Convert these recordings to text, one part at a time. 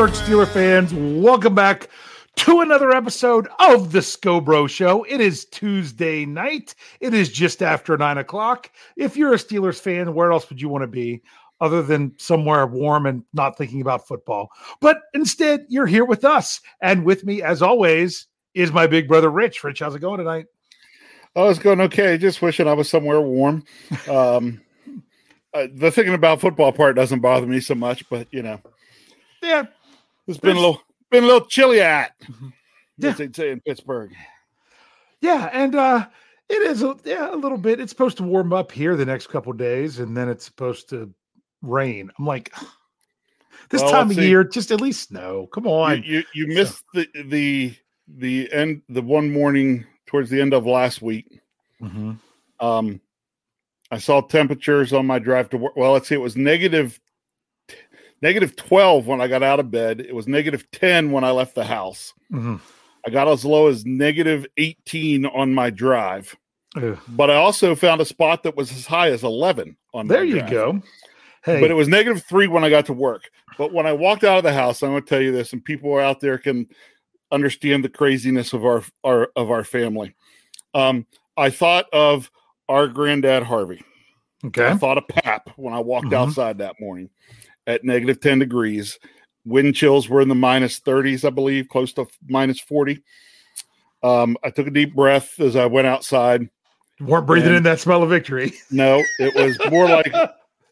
Pittsburgh Steeler fans, welcome back to another episode of the Scobro Show. It is Tuesday night. It is just after nine o'clock. If you're a Steelers fan, where else would you want to be other than somewhere warm and not thinking about football? But instead, you're here with us. And with me, as always, is my big brother, Rich. Rich, how's it going tonight? Oh, it's going okay. Just wishing I was somewhere warm. Um, uh, the thinking about football part doesn't bother me so much, but you know, Yeah. It's been a little been a little chilly at, Yeah. as they say in Pittsburgh. Yeah, and uh it is a, yeah, a little bit. It's supposed to warm up here the next couple days, and then it's supposed to rain. I'm like, this Well, time of see. year, just at least snow. Come You on. you, you missed the the the end the one morning towards the end of last week. Mhm. Um, I saw temperatures on my drive to work. Well, let's see, it was negative negative twelve when I got out of bed. It was negative ten when I left the house. Mhm. I got as low as negative eighteen on my drive. Ugh. but I also found a spot that was as high as 11 on my There you drive. go. Hey, But it was negative three when I got to work. But when I walked out of the house, I'm going to tell you this, and people out there can understand the craziness of our, our of our family. Um, I thought of our granddad Harvey. okay. I thought of Pap when I walked Mhm. outside that morning at negative 10 degrees. Wind chills were in the minus 30s, I believe, close to minus 40. Um, I took a deep breath as I went outside. weren't breathing in that smell of victory. No, it was more like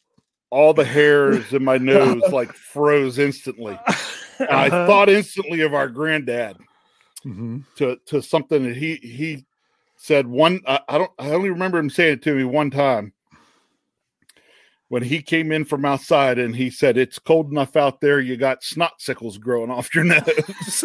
all the hairs in my nose like froze instantly. I Uh-huh. thought instantly of our granddad Mhm. to to something that he he said one. I, I don't. I only remember him saying it to me one time when he came in from outside and he said, "It's cold enough out there. You got snot sickles growing off your nose."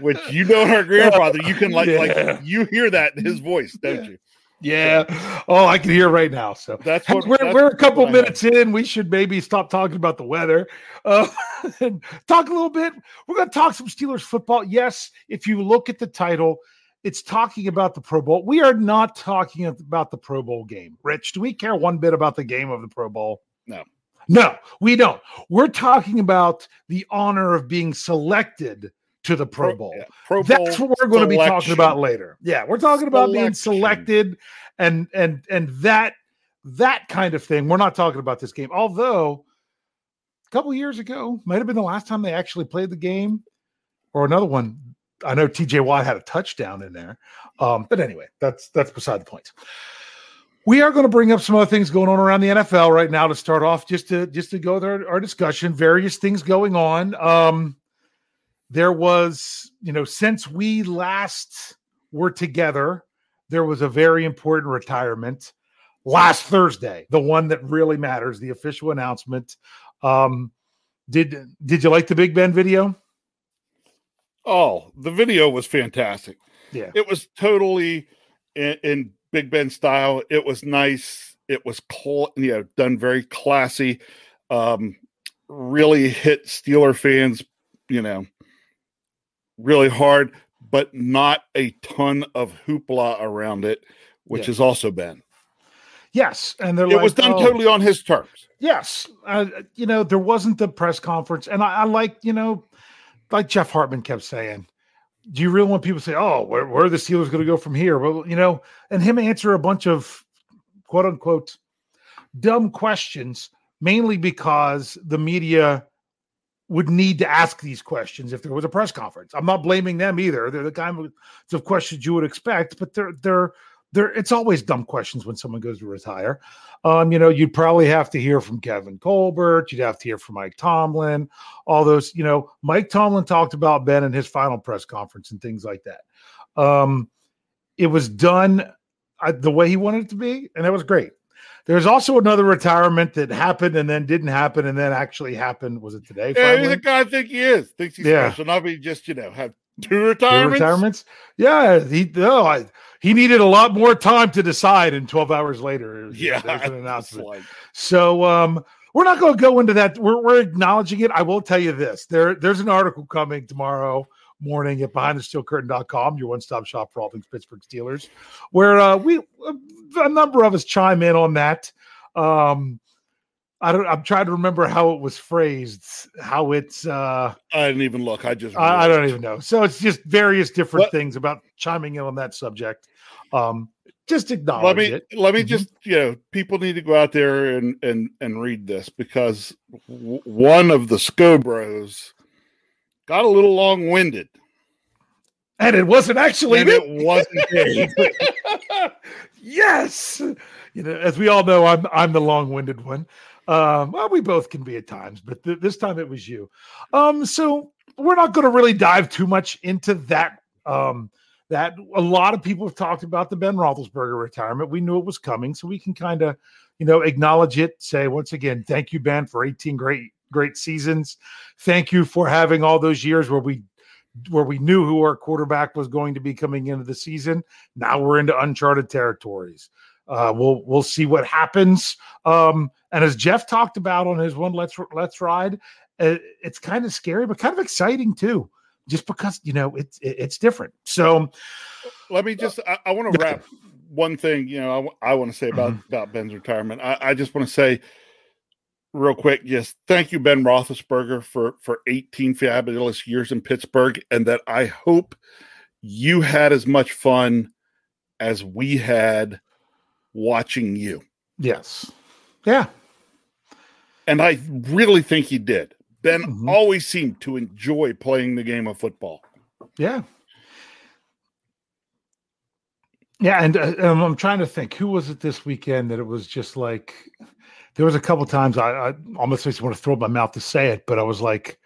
Which you know, our grandfather, you can like Yeah. like you hear that in his voice, don't Yeah. you? yeah. Oh, I can hear right now. So That's what we're, that's we're a couple what I had. minutes in. We should maybe stop talking about the weather. Uh, and talk a little bit. We're going to talk some Steelers football. Yes, if you look at the title, it's talking about the Pro Bowl. We are not talking about the Pro Bowl game. Rich, do we care one bit about the game of the Pro Bowl? No. No, we don't. We're talking about the honor of being selected to the Pro Bowl. yeah, Pro That's what we're going to be talking about later. Yeah, we're talking about being selected and and and that that kind of thing. We're not talking about this game. Although a couple years ago might have been the last time they actually played the game, or another one. I know TJ Watt had a touchdown in there. Um, but anyway, that's that's beside the point. We are going to bring up some other things going on around the NFL right now to start off, just to just to go our, our discussion. Various things going on. Um, there was, you know, since we last were together, there was a very important retirement last Thursday, the one that really matters, the official announcement. Um, did did you like the Big Ben video? Oh, the video was fantastic. Yeah. It was totally in, in Big Ben style. It was nice. It was cl- you know done very classy. Um, really hit Steeler fans, you know, really hard, but not a ton of hoopla around it, which Yeah. has also been. Yes, and they're It like, was done "Oh, totally on his terms. Yes, uh, you know there wasn't the press conference, and I, I like you know, like Jeff Hartman kept saying, "Do you really want people to say, oh, where, where are the Steelers going to go from here?" Well, you know, and him answer a bunch of quote unquote dumb questions, mainly because the media would need to ask these questions if there was a press conference. I'm not blaming them either; they're the kind of questions you would expect, but they're they're they're it's always dumb questions when someone goes to retire. Um, you know, you'd probably have to hear from Kevin Colbert, you'd have to hear from Mike Tomlin, all those, you know, Mike Tomlin talked about Ben in his final press conference and things like that. Um, it was done uh, the way he wanted it to be, and that was great. There's also another retirement that happened and then didn't happen and then actually happened. Was it today? Yeah, he's finally? the guy I think he is. Thinks he's Yeah. special. Not be just you know have two Two retirements. retirements. Yeah, he no, I, he needed a lot more time to decide, and 12 hours later, Yeah, there's an announcement. like- So um, we're not going to go into that. We're, we're acknowledging it. I will tell you this: there, there's an article coming tomorrow morning at behindthesteelcurtain.com, your one-stop shop for all things Pittsburgh Steelers, where uh, we a number of us chime in on that. Um, I don't. I'm trying to remember how it was phrased. How it's. uh I didn't even look. I just. I, I don't even know. So it's just various different What- things about chiming in on that subject. Um, just acknowledge let me it. let me Mhm. just you know people need to go out there and and and read this because w- one of the Scobros got a little long winded And it wasn't actually. and me. it wasn't yes. You know, as we all know, I'm I'm the long-winded one. Um, well, we both can be at times, but th- this time it was you. Um, so we're not going to really dive too much into that. Um, that a lot of people have talked about the Ben Roethlisberger retirement. We knew it was coming, so we can kind of, you know, acknowledge it. Say once again, thank you, Ben, for 18 great great seasons. Thank you for having all those years where we where we knew who our quarterback was going to be coming into the season. Now we're into uncharted territories. Uh, we'll we'll see what happens. Um, and as Jeff talked about on his one let's let's ride, uh, it's kind of scary but kind of exciting too, just because you know it's it, it's different. So let me just i, I want to wrap one thing you know i, want to say about Mm-hmm. about ben's retirement i, I just want to say real quick yes thank you ben roethlisberger for for 18 fabulous years in pittsburgh and that i hope you had as much fun as we had watching you. Yes, yeah, and i really think he did. Ben Mhm. always seemed to enjoy playing the game of football. Yeah. Yeah, and uh, um, I'm trying to think who was it this weekend that it was just like there was a couple times I, I almost me want to throw my mouth to say it, but I was like,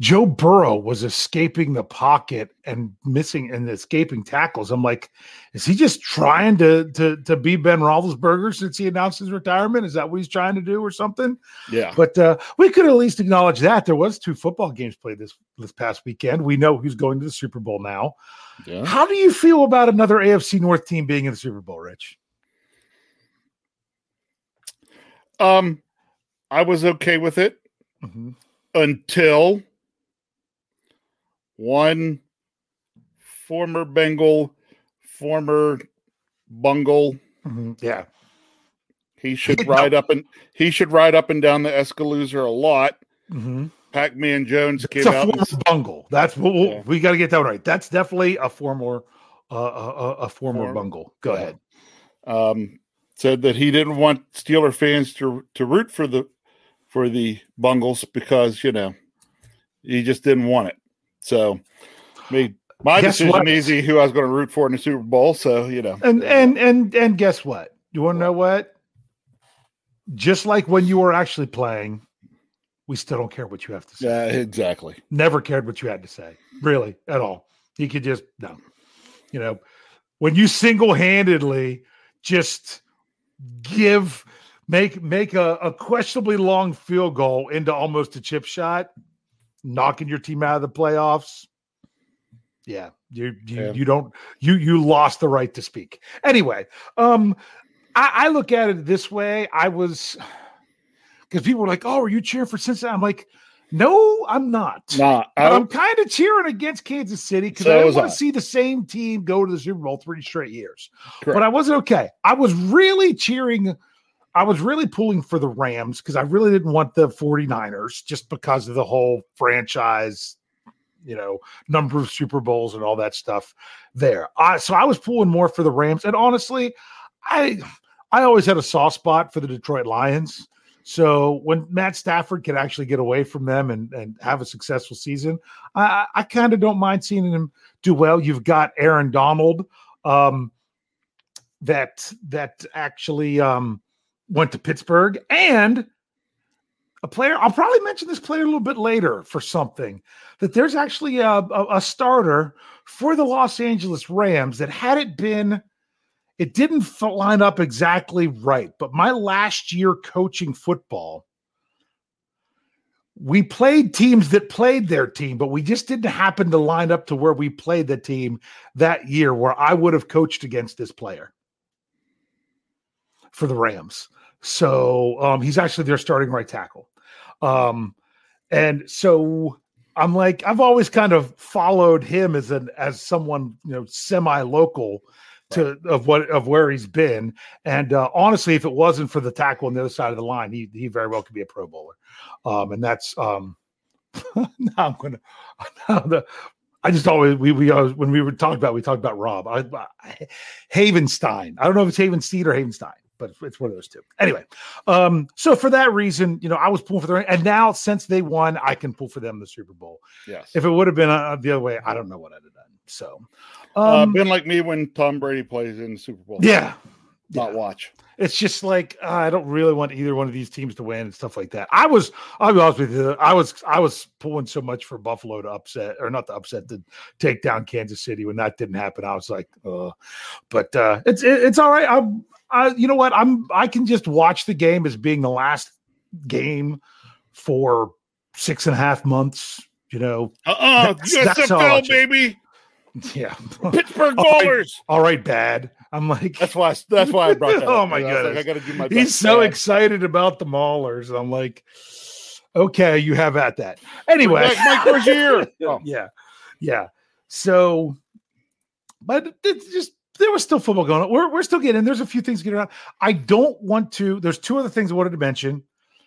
Joe Burrow was escaping the pocket and missing and escaping tackles. I'm like, is he just trying to to to be Ben Roethlisberger since he announced his retirement? Is that what he's trying to do or something? yeah But uh, we could at least acknowledge that there was two football games played this this past weekend. We know who's going to the Super Bowl now. yeah How do you feel about another AFC North team being in the Super Bowl, Rich? um i was okay with it Mhm. until one former Bengal, former Bungle. Mhm. Yeah, He should ride up and he should ride up and down the Escalooser a lot. Mhm. Pac-Man Jones came it's a out. former and bungle. That's we'll- Yeah. we got to get that right. That's definitely a former, uh, a, a, a former Former. bungle. Go Yeah. ahead. um, said that he didn't want Steeler fans to to root for the for the Bungles because you know he just didn't want it. So made my Guess decision what? easy who I was going to root for in the Super Bowl. So you know, And and and and guess what? You want to know what? Just like when you were actually playing, we still don't care what you have to say. yeah, exactly. Never cared what you had to say, really, at all. He could just no. You know, when you single-handedly just give make make a, a questionably long field goal into almost a chip shot, knocking your team out of the playoffs. Yeah, you you Yeah. you don't you you lost the right to speak. Anyway, um, I, I look at it this way. I was because people were like, "Oh, are you cheering for Cincinnati?" I'm like, "No, I'm not." Nah, I, I'm kind of cheering against Kansas City because So I want to see the same team go to the Super Bowl three straight years. Correct. But I wasn't okay. I was really cheering. I was really pulling for the Rams because I really didn't want the 49ers just because of the whole franchise, you know, number of Super Bowls and all that stuff there. I, so I was pulling more for the Rams. And honestly, I I always had a soft spot for the Detroit Lions. So when Matt Stafford can actually get away from them and, and have a successful season, I, I- kind of don't mind seeing him do well. You've got Aaron Donald um, that that actually um, went to Pittsburgh and a player. I'll probably mention this player a little bit later for something that there's actually a, a, a starter for the Los Angeles Rams that had it been it didn't line up exactly right. But my last year coaching football, we played teams that played their team, but we just didn't happen to line up to where we played the team that year where I would have coached against this player for the Rams. So um, he's actually their starting right tackle. Um, and so I'm like, I've always kind of followed him as an as someone, you know, semi-local to of what of where he's been. And uh, honestly, if it wasn't for the tackle on the other side of the line, he he very well could be a Pro Bowler. Um, and that's um, now I'm gonna now the I just always we we always, when we were talking about we talked about Rob I, I, Havenstein. I don't know if it's Havenstein or Havenstein, but it's one of those two. Anyway, um, so for that reason, you know, I was pulling for them, and now since they won, I can pull for them the Super Bowl. Yes. If it would have been uh, the other way, I don't know what I'd have done. So, uh, um, been like me when Tom Brady plays in the Super Bowl. yeah, not yeah. watch. it's just like uh, I don't really want either one of these teams to win and stuff like that. I was, I'll be honest with you, I was, I was pulling so much for Buffalo to upset or not to upset to take down Kansas City when that didn't happen. I was like, uh, but uh, it's it, it's all right. I'm, I, you know what? I'm, I can just watch the game as being the last game for six and a half months. You know, Uh-uh. That's- that's USFL, watch baby. yeah. Pittsburgh All right. Maulers. all right, bad. I'm like, That's why. That's why I brought that. Oh, my I like, goodness. I got to do my. He's so excited about the Maulers. I'm like, okay, you have at that. Anyway, Mike Rozier. Oh. yeah, yeah. So, but it's just there was still football going on. We're we're still getting. There's a few things getting around. I don't want to. There's two other things I wanted to mention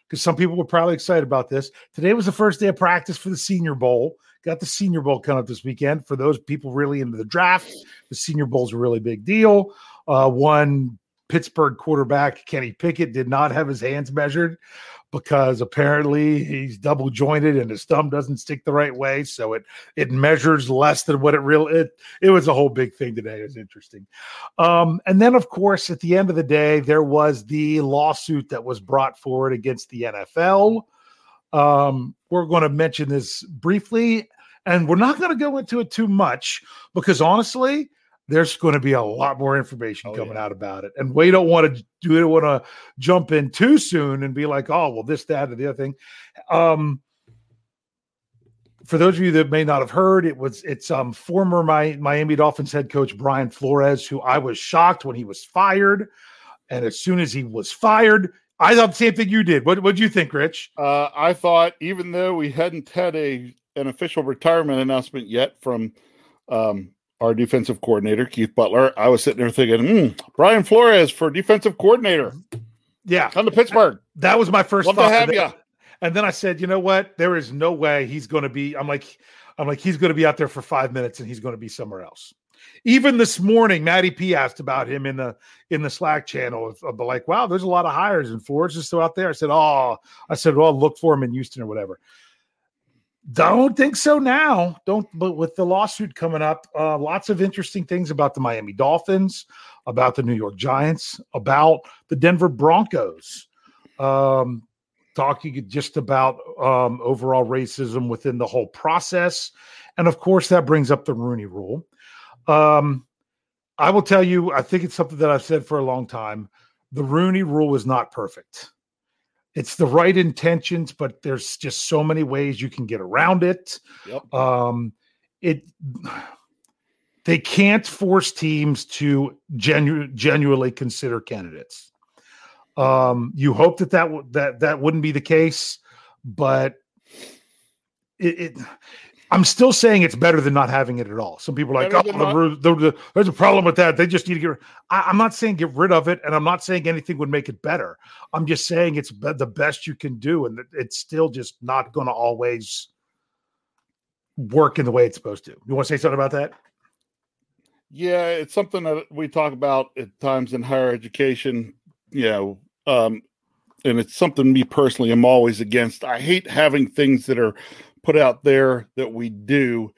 because some people were probably excited about this. Today was the first day of practice for the Senior Bowl. Got the Senior Bowl coming up this weekend. For those people really into the draft, the Senior Bowl is a really big deal. Uh, one Pittsburgh quarterback, Kenny Pickett, did not have his hands measured because apparently he's double jointed and his thumb doesn't stick the right way. So it it measures less than what it really it it was a whole big thing today. It was interesting. Um, and then of course at the end of the day, there was the lawsuit that was brought forward against the NFL. Um, we're going to mention this briefly, and we're not going to go into it too much because honestly, there's going to be a lot more information Oh, coming yeah. out about it, and we don't want to do it. Want to jump in too soon and be like, oh, well, this, that, or the other thing. Um, for those of you that may not have heard, it was it's um former my Miami Dolphins head coach Brian Flores, who I was shocked when he was fired, and as soon as he was fired, I thought the same thing you did. What what do you think, Rich? Uh, I thought even though we hadn't had a an official retirement announcement yet from um, our defensive coordinator Keith Butler, I was sitting there thinking, hmm, Brian Flores for defensive coordinator. Yeah, Come to Pittsburgh. that was my first Love to thought. have And then- you. And then I said, you know what? There is no way he's going to be. I'm like, I'm like, he's going to be out there for five minutes and he's going to be somewhere else. Even this morning, Maddie P asked about him in the in the Slack channel of, of like, wow, there's a lot of hires and Flores is still out there. I said, oh, I said, well, look for him in Houston or whatever. Don't think so now. Don't. But with the lawsuit coming up, uh, lots of interesting things about the Miami Dolphins, about the New York Giants, about the Denver Broncos. Um, talking just about um, overall racism within the whole process. And of course, that brings up the Rooney rule. Um, I will tell you, I think it's something that I've said for a long time. The Rooney rule is not perfect. It's the right intentions, but there's just so many ways you can get around it. Yep. Um, it they can't force teams to genu- genuinely consider candidates. Um, you hope that that w- that that wouldn't be the case, but it, it. I'm still saying it's better than not having it at all. Some people are like, oh, the, the, the, there's a problem with that. They just need to get. I, I'm not saying get rid of it, and I'm not saying anything would make it better. I'm just saying it's be- the best you can do, and it's still just not going to always work in the way it's supposed to. You want to say something about that? Yeah, it's something that we talk about at times in higher education, you know, um, and it's something me personally I'm always against. I hate having things that are put out there that we do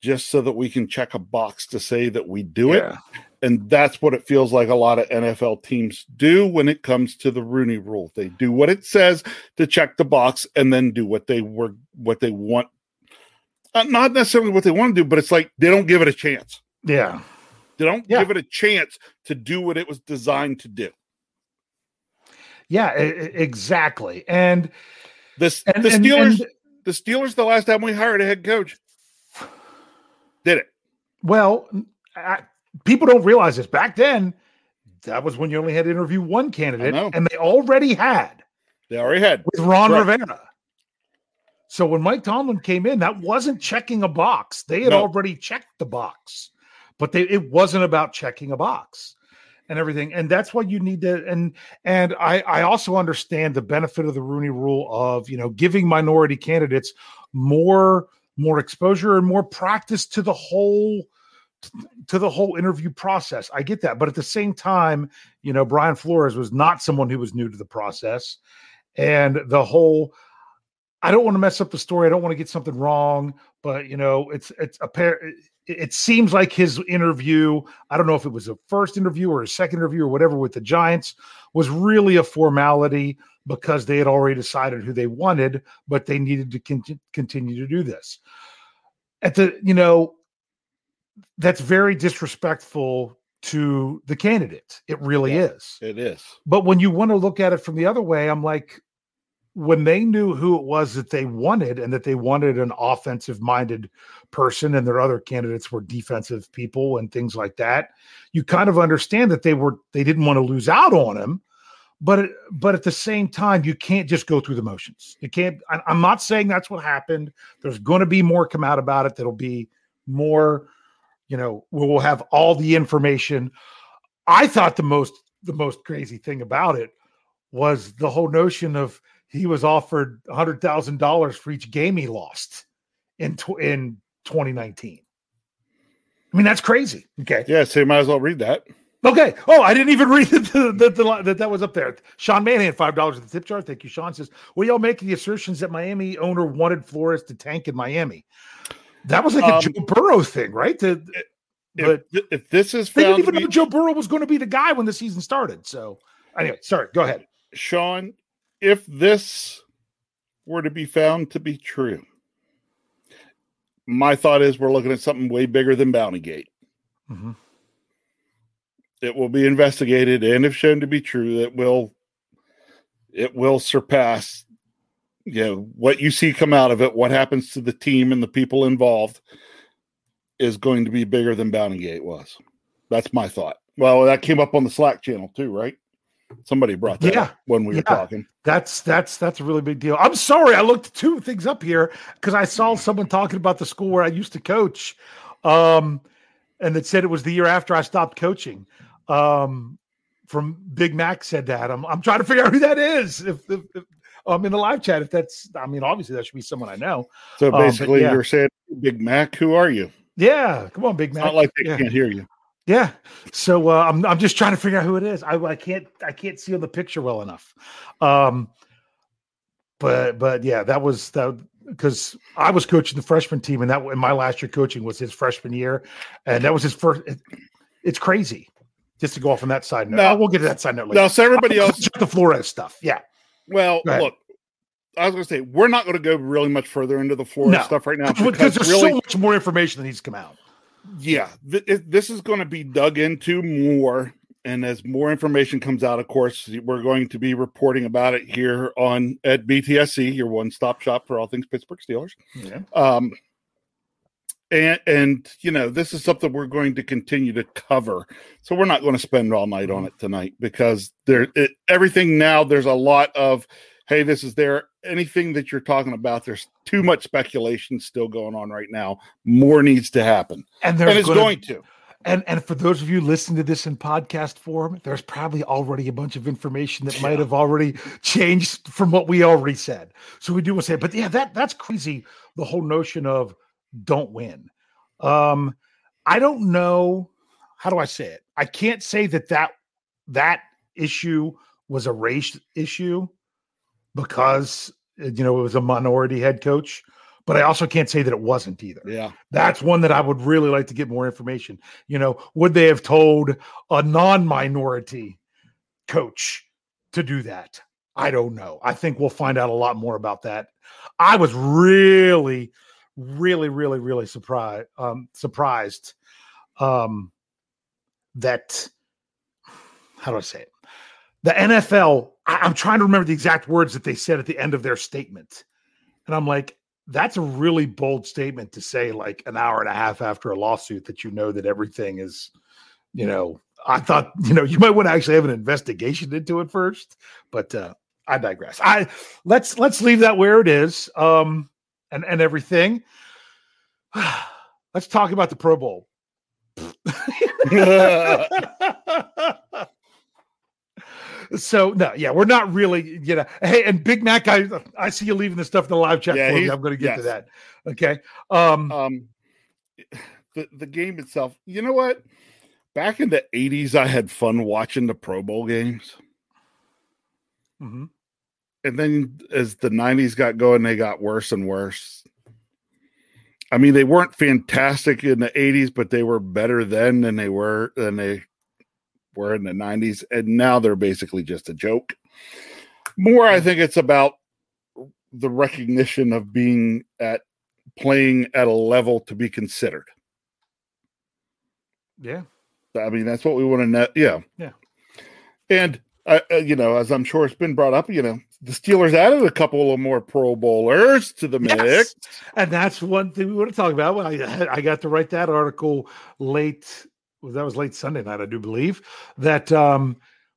just so that we can check a box to say that we do it. And that's what it feels like a lot of NFL teams do when it comes to the Rooney rule. They do what it says to check the box and then do what they were what they want. Uh, not necessarily what they want to do, but it's like they don't give it a chance. Yeah. They don't Yeah. give it a chance to do what it was designed to do. Yeah, exactly. And This and, the and- Steelers, and- the Steelers, the last time we hired a head coach, did it. well, I, people don't realize this. Back then, that was when you only had to interview one candidate, and they already had They already had. with Ron Correct. Rivera. So when Mike Tomlin came in, that wasn't checking a box. They had No. already checked the box but they, it wasn't about checking a box and everything. And that's what you need to and and I I also understand the benefit of the Rooney rule of, you know, giving minority candidates more more exposure and more practice to the whole to the whole interview process. I get that, but at the same time, you know, Brian Flores was not someone who was new to the process and the whole I don't want to mess up the story. I don't want to get something wrong, but you know, it's it's a pair it seems like his interview, I don't know if it was a first interview or a second interview or whatever with the Giants, was really a formality because they had already decided who they wanted, but they needed to con- continue to do this. At the, you know, that's very disrespectful to the candidate. It really yeah, is. It is. But when you want to look at it from the other way, I'm like, when they knew who it was that they wanted and that they wanted an offensive minded person and their other candidates were defensive people and things like that you kind of understand that they were they didn't want to lose out on him but but at the same time you can't just go through the motions. You can't I, i'm not saying that's what happened. There's going to be more come out about it that'll be more you know we'll have all the information. I thought the most the most crazy thing about it was the whole notion of he was offered hundred thousand dollars for each game he lost in tw- in 2019. I mean, that's crazy. Okay. Yeah, so you might as well read that. Okay. Oh, I didn't even read that the, the, the, that was up there. Sean Manhan, five dollars at the tip jar. Thank you, Sean. Says, "What y'all making the assertions that Miami owner wanted Flores to tank in Miami?" That was like a um, Joe Burrow thing, right? The, if, but if this is they didn't even be, know Joe Burrow was going to be the guy when the season started. So anyway, sorry. Go ahead, Sean if this were to be found to be true, my thought is we're looking at something way bigger than Bountygate. Mm-hmm. It will be investigated, and if shown to be true, it will it will surpass you know what you see come out of it. What happens to the team and the people involved is going to be bigger than Bountygate was. That's my thought. Well, that came up on the Slack channel too, right? Somebody brought that yeah. when we yeah. were talking. That's that's that's a really big deal. I'm sorry, I looked two things up here because I saw someone talking about the school where I used to coach, um, and it said it was the year after I stopped coaching. Um, from Big Mac said that. I'm I'm trying to figure out who that is. If, if, if um in the live chat, if that's I mean, obviously that should be someone I know. So um, basically, um, yeah. you're saying Big Mac, who are you? Yeah, come on, Big Mac. It's not like they yeah. can't hear you. Yeah. So uh, I'm I'm just trying to figure out who it is. I, I can't I can't see the picture well enough. Um, but but yeah, that was that because I was coaching the freshman team, and that in my last year coaching was his freshman year, and that was his first. It, it's crazy just to go off on that side note. No, we'll get to that side note later. Now, so everybody else, the Flores stuff. Yeah. Well, look, I was going to say we're not going to go really much further into the Flores no, stuff right now because there's really, so much more information that needs to come out yeah, th- this is going to be dug into more. And as more information comes out, of course, we're going to be reporting about it here on at BTSC, your one-stop shop for all things Pittsburgh Steelers. Yeah. Um, and and you know this is something we're going to continue to cover so we're not going to spend all night on mm-hmm. it tonight because there it, everything now there's a lot of hey this is there anything that you're talking about, there's too much speculation still going on right now. More needs to happen, and there's and it's going to. And and for those of you listening to this in podcast form, there's probably already a bunch of information that might have already changed from what we already said. So we do want to say, but yeah, that that's crazy. The whole notion of don't win. Um, I don't know how do I say it. I can't say that that that issue was a race issue because you know it was a minority head coach but I also can't say that it wasn't either. Yeah. That's one that I would really like to get more information. You know, would they have told a non-minority coach to do that? I don't know. I think we'll find out a lot more about that. I was really really really really surprised um surprised um that how do I say it? The NFL I, am trying to remember the exact words that they said at the end of their statement. And I'm like, that's a really bold statement to say, like an hour and a half after a lawsuit, that you know that everything is, you know, I thought, you know, you might want to actually have an investigation into it first, but uh, I digress. I let's let's leave that where it is, um, and and everything. let's talk about the Pro Bowl. so no, yeah, we're not really, you know. Hey, and Big Mac, I I see you leaving the stuff in the live chat Yeah, for me. I'm going to get to that. Okay. Um, um the the game itself you know what back in the 80s i had fun watching the pro bowl games mhm. and then as the 90s got going they got worse and worse i mean they weren't fantastic in the 80s but they were better then than they were than they were in the 90s and now they're basically just a joke more i think it's about the recognition of being at playing at a level to be considered Yeah. I mean, that's what we want to know. Yeah. Yeah. And, uh, uh, you know, as I'm sure it's been brought up, you know, the Steelers added a couple of more Pro Bowlers to the mix. Yes. And that's one thing we want to talk about. Well, I, I got to write that article late. That was late Sunday night, I do believe. That um,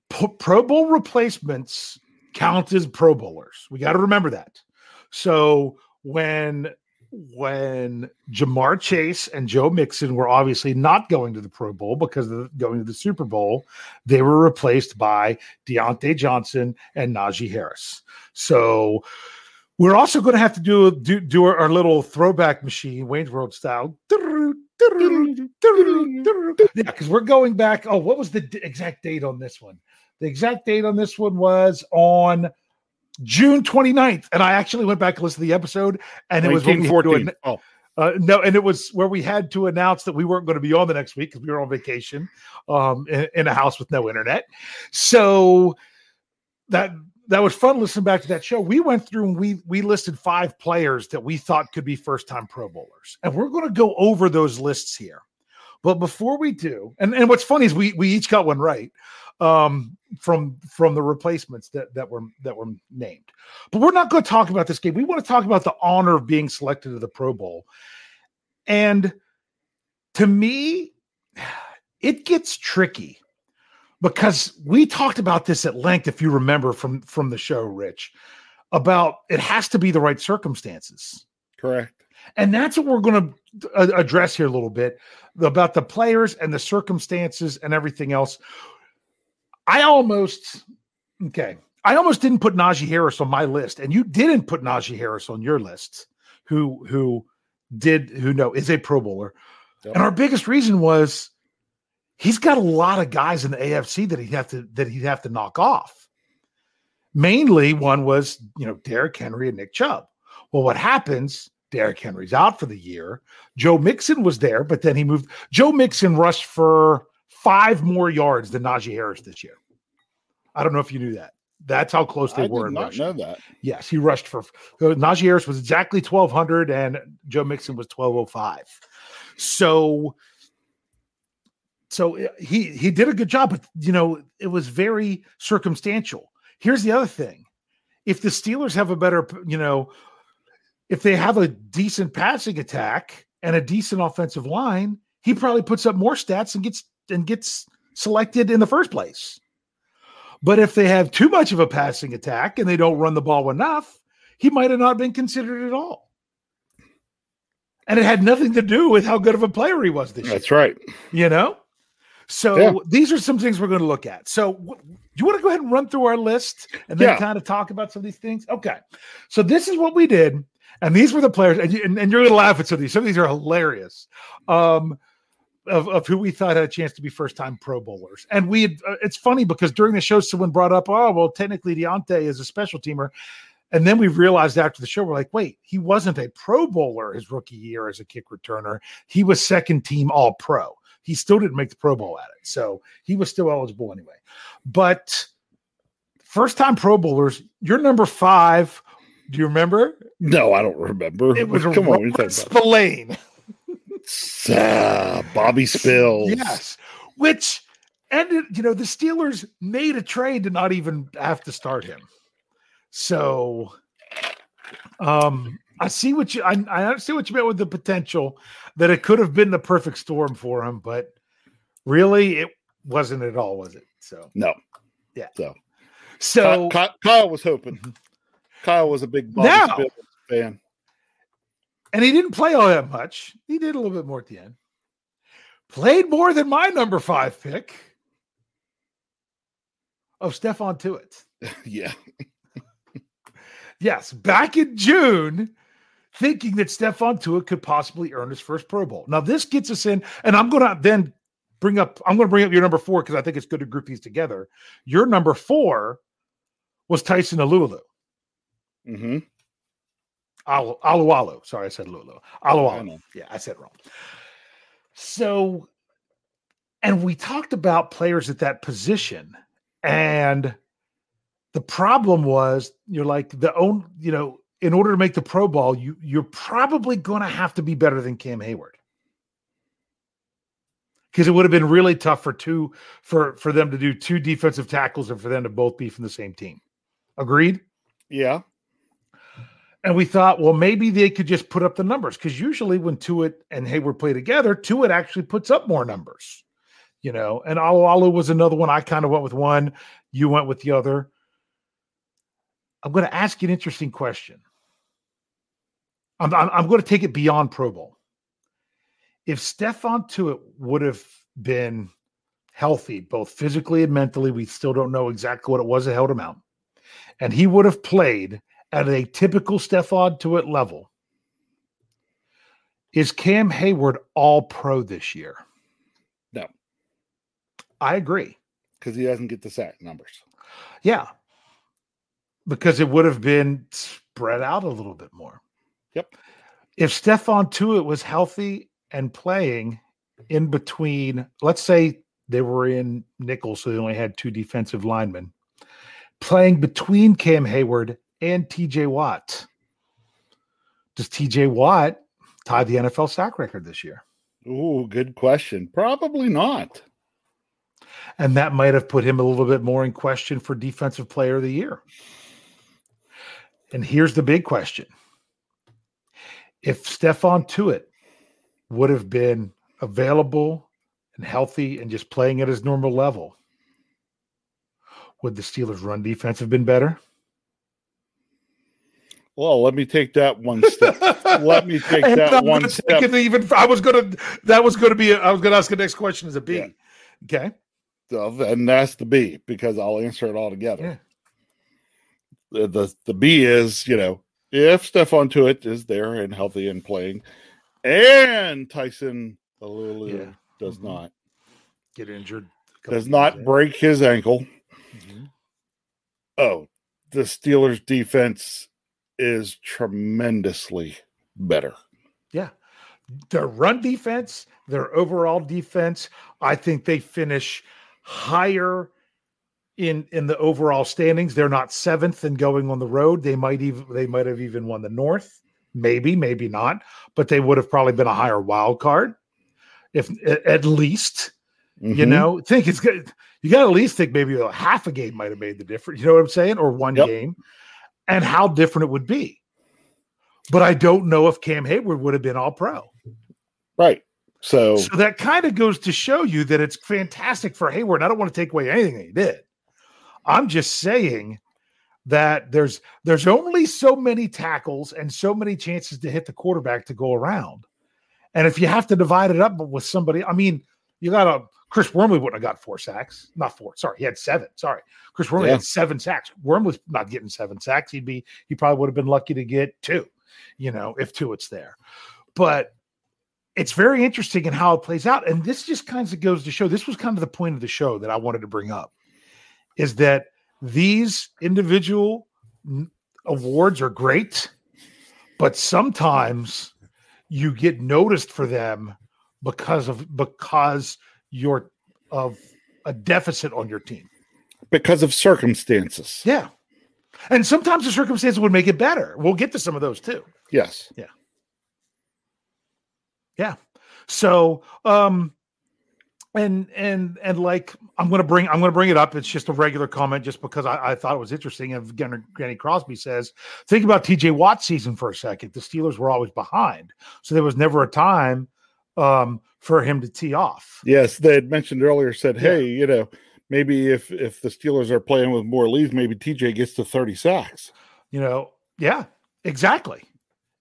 Pro Bowl replacements count as Pro Bowlers. We got to remember that. So when when Ja'Marr Chase and Joe Mixon were obviously not going to the Pro Bowl because of going to the Super Bowl, they were replaced by Diontae Johnson and Najee Harris. So we're also going to have to do do, do our little throwback machine, Wayne's World style. Yeah, because we're going back. Oh, what was the d- exact date on this one? The exact date on this one was on June 29th. And I actually went back and listened to the episode, and it was when we had to 1914. an- Oh, uh, no, and it was where we had to announce that we weren't going to be on the next week because we were on vacation um, in, in a house with no internet. So that that was fun listening back to that show. We went through and we we listed five players that we thought could be first time Pro Bowlers, and we're going to go over those lists here. But before we do, and, and what's funny is we we each got one right um, from from the replacements that that were that were named. But we're not going to talk about this game. We want to talk about the honor of being selected to the Pro Bowl. And to me, it gets tricky because we talked about this at length, if you remember from from the show, Rich, about it has to be the right circumstances. correct. And that's what we're going to address here a little bit about the players and the circumstances and everything else. I almost, okay, I almost didn't put Najee Harris on my list, and you didn't put Najee Harris on your list, who who did who know is a Pro Bowler. Yep. And our biggest reason was he's got a lot of guys in the AFC that he'd have to that he'd have to knock off. Mainly, one was you know Derrick Henry and Nick Chubb. Well, what happens? Derrick Henry's out for the year. Joe Mixon was there, but then he moved. Joe Mixon rushed for five more yards than Najee Harris this year. I don't know if you knew that. That's how close they I were did not rushing. know that. Yes, he rushed for uh, Najee Harris was exactly 1200 and Joe Mixon was 1205. So so uh, he he did a good job but you know it was very circumstantial. Here's the other thing. If the Steelers have a better, you know, if they have a decent passing attack and a decent offensive line, he probably puts up more stats and gets and gets selected in the first place. But if they have too much of a passing attack and they don't run the ball enough, he might have not been considered at all. And it had nothing to do with how good of a player he was this year, That's right. you know? So Yeah. these are some things we're going to look at. So do you want to go ahead and run through our list and then Yeah. kind of talk about some of these things? Okay. So this is what we did. And these were the players, and, you, and, and you're going to laugh at some of these. Some of these are hilarious. Um, of, of who we thought had a chance to be first time Pro Bowlers. And we had, uh, it's funny because during the show, someone brought up, oh, well, technically Diontae is a special teamer. And then we realized after the show, we're like, wait, he wasn't a Pro Bowler his rookie year as a kick returner. He was second team All Pro. He still didn't make the Pro Bowl at it. So he was still eligible anyway. But first time Pro Bowlers, you're number five. Do you remember? No, I don't remember. It was Come on, Robert talking Spillane. Ah, Bobby Spills. Yes, which ended. You know, the Steelers made a trade to not even have to start him. So, um, I see what you. I, I see what you meant with the potential that it could have been the perfect storm for him, but really, it wasn't at all, was it? So, No. Yeah. So, so Ky- Ky- Kyle was hoping. Mm-hmm. Kyle was a big Bobby Now- fan. and he didn't play all that much. He did a little bit more at the end. played more than my number five pick of Stephon Tuitt. yeah. yes, back in June, thinking that Stephon Tuitt could possibly earn his first Pro Bowl. Now, this gets us in, and I'm going to then bring up, I'm going to bring up your number four because I think it's good to group these together. Your number four was Tyson Alualu. Mm-hmm. Alu, Alualu. Sorry, I said Lulu. Alualu. Yeah, I said wrong. So, and we talked about players at that position, and the problem was you're like the own, you know, in order to make the Pro Bowl, you you're probably going to have to be better than Cam Hayward because it would have been really tough for two for for them to do two defensive tackles and for them to both be from the same team. Agreed? Yeah. And we thought, well, maybe they could just put up the numbers because usually when Tuitt and Hayward play together, Tuitt actually puts up more numbers, you know. And Alu Alu was another one. I kind of went with one, you went with the other. I'm going to ask you an interesting question. I'm, I'm, I'm going to take it beyond Pro Bowl. If Stephon Tuitt would have been healthy, both physically and mentally, we still don't know exactly what it was that held him out, and he would have played at a typical Stephon Tuitt level. Is Cam Hayward all pro this year? No. I agree. Because he doesn't get the sack numbers. Yeah. Because it would have been spread out a little bit more. Yep. If Stephon Tuitt was healthy and playing in between, let's say they were in nickel, so they only had two defensive linemen, playing between Cam Hayward and TJ Watt. Does TJ Watt tie the NFL sack record this year? Oh, good question. Probably not. And that might have put him a little bit more in question for defensive player of the year. And here's the big question. If Stephon Tuitt would have been available and healthy and just playing at his normal level, would the Steelers' run defense have been better? Well, let me take that one step. let me take that one step. Even I was gonna. That was gonna be. I was gonna ask the next question as a B. Yeah. Okay. So, and that's the B because I'll answer it all together. Yeah. The, the the B is you know if Stephon Tuitt is there and healthy and playing, and Tyson yeah. does mm-hmm. not get injured, does not break his ankle. Mm-hmm. Oh, the Steelers defense is tremendously better. Yeah. Their run defense, their overall defense, I think they finish higher in in the overall standings. They're not seventh and going on the road. They might even they might have even won the North. Maybe, maybe not, but they would have probably been a higher wild card, if at least. Mm-hmm. You know, think it's good. You got to at least think maybe a half a game might have made the difference. You know what I'm saying? Or one yep. game and how different it would be. But I don't know if Cam Hayward would have been all pro. Right. So, so that kind of goes to show you that it's fantastic for Hayward. I don't want to take away anything that he did. I'm just saying that there's there's only so many tackles and so many chances to hit the quarterback to go around. And if you have to divide it up with somebody, I mean, you got a Chris Wormley wouldn't have got four sacks. Not four. Sorry, he had seven. Sorry, Chris Wormley yeah. had seven sacks. Wormley's not getting seven sacks. He'd be he probably would have been lucky to get two. You know, if Tuitt's there. But it's very interesting in how it plays out. And this just kind of goes to show this was kind of the point of the show that I wanted to bring up is that these individual awards are great, but sometimes you get noticed for them because of because you're of a deficit on your team because of circumstances. Yeah. And sometimes the circumstances would make it better. We'll get to some of those too. Yes. Yeah. Yeah. So, um, and and and like I'm gonna bring I'm gonna bring it up. It's just a regular comment, just because I, I thought it was interesting. Again, Granny Crosby says, think about TJ Watt season for a second. The Steelers were always behind, so there was never a time um, for him to tee off. Yes, they had mentioned earlier. Said, hey, yeah. you know, maybe if if the Steelers are playing with more leads, maybe TJ gets to thirty sacks. You know, yeah, exactly,